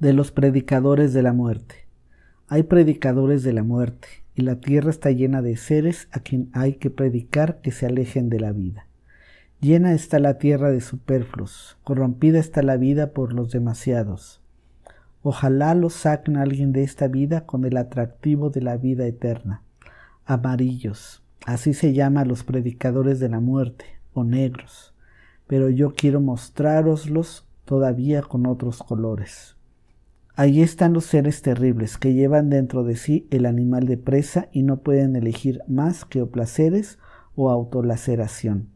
de los predicadores de la muerte. Hay predicadores de la muerte, y la tierra está llena de seres a quien hay que predicar que se alejen de la vida. Llena está la tierra de superfluos, corrompida está la vida por los demasiados. Ojalá los saquen alguien de esta vida con el atractivo de la vida eterna. Amarillos, así se llama a los predicadores de la muerte, o negros, pero yo quiero mostrároslos todavía con otros colores. Allí están los seres terribles que llevan dentro de sí el animal de presa y no pueden elegir más que o placeres o autolaceración.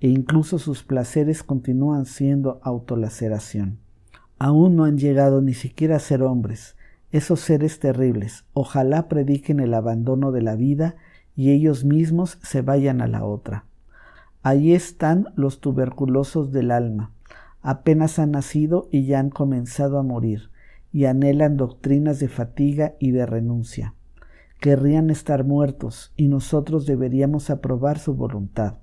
E incluso sus placeres continúan siendo autolaceración. Aún no han llegado ni siquiera a ser hombres, esos seres terribles. Ojalá prediquen el abandono de la vida y ellos mismos se vayan a la otra. Allí están los tuberculosos del alma. Apenas han nacido y ya han comenzado a morir y anhelan doctrinas de fatiga y de renuncia. Querrían estar muertos y nosotros deberíamos aprobar su voluntad.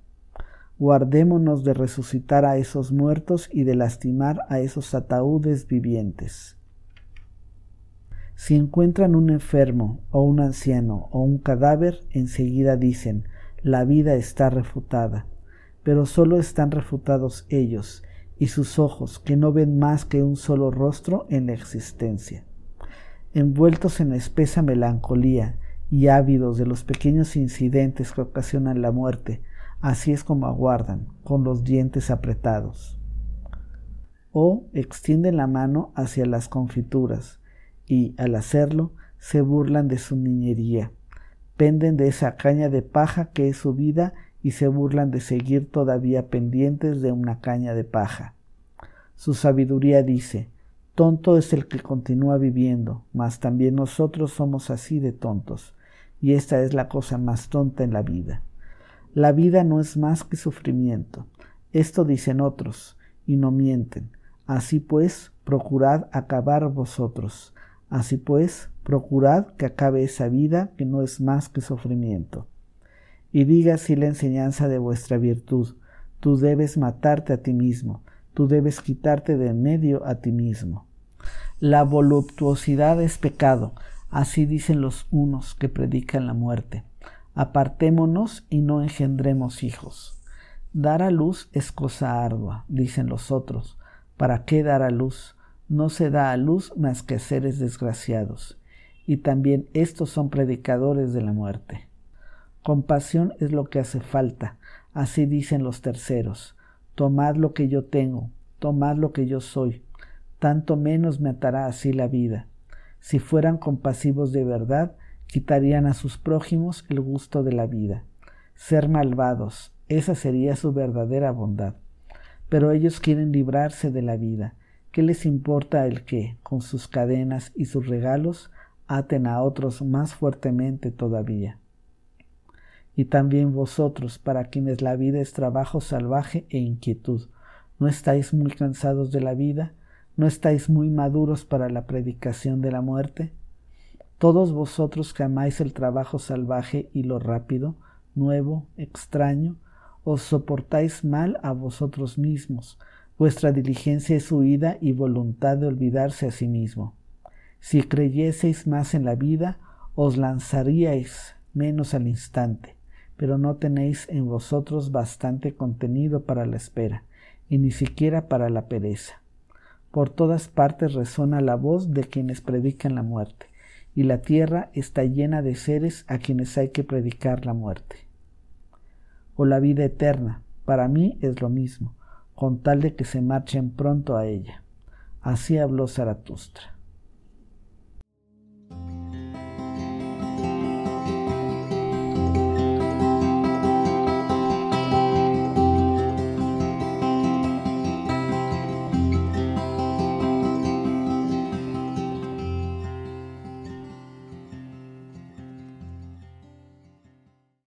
Guardémonos de resucitar a esos muertos y de lastimar a esos ataúdes vivientes. Si encuentran un enfermo o un anciano o un cadáver, enseguida dicen, la vida está refutada, pero solo están refutados ellos, y sus ojos, que no ven más que un solo rostro en la existencia. Envueltos en espesa melancolía y ávidos de los pequeños incidentes que ocasionan la muerte, así es como aguardan, con los dientes apretados. O extienden la mano hacia las confituras, y al hacerlo se burlan de su niñería, penden de esa caña de paja que es su vida y se burlan de seguir todavía pendientes de una caña de paja. Su sabiduría dice, tonto es el que continúa viviendo, mas también nosotros somos así de tontos, y esta es la cosa más tonta en la vida. La vida no es más que sufrimiento. Esto dicen otros, y no mienten. Así pues, procurad acabar vosotros. Así pues, procurad que acabe esa vida que no es más que sufrimiento y diga así la enseñanza de vuestra virtud. Tú debes matarte a ti mismo, tú debes quitarte de en medio a ti mismo. La voluptuosidad es pecado, así dicen los unos que predican la muerte. Apartémonos y no engendremos hijos. Dar a luz es cosa ardua, dicen los otros. ¿Para qué dar a luz? No se da a luz más que seres desgraciados. Y también estos son predicadores de la muerte. Compasión es lo que hace falta, así dicen los terceros. Tomad lo que yo tengo, tomad lo que yo soy, tanto menos me atará así la vida. Si fueran compasivos de verdad, quitarían a sus prójimos el gusto de la vida. Ser malvados, esa sería su verdadera bondad. Pero ellos quieren librarse de la vida. ¿Qué les importa el que, con sus cadenas y sus regalos, aten a otros más fuertemente todavía? Y también vosotros, para quienes la vida es trabajo salvaje e inquietud. ¿No estáis muy cansados de la vida? ¿No estáis muy maduros para la predicación de la muerte? Todos vosotros que amáis el trabajo salvaje y lo rápido, nuevo, extraño, os soportáis mal a vosotros mismos. Vuestra diligencia es huida y voluntad de olvidarse a sí mismo. Si creyeseis más en la vida, os lanzaríais menos al instante pero no tenéis en vosotros bastante contenido para la espera, y ni siquiera para la pereza. Por todas partes resona la voz de quienes predican la muerte, y la tierra está llena de seres a quienes hay que predicar la muerte. O la vida eterna, para mí es lo mismo, con tal de que se marchen pronto a ella. Así habló Zaratustra.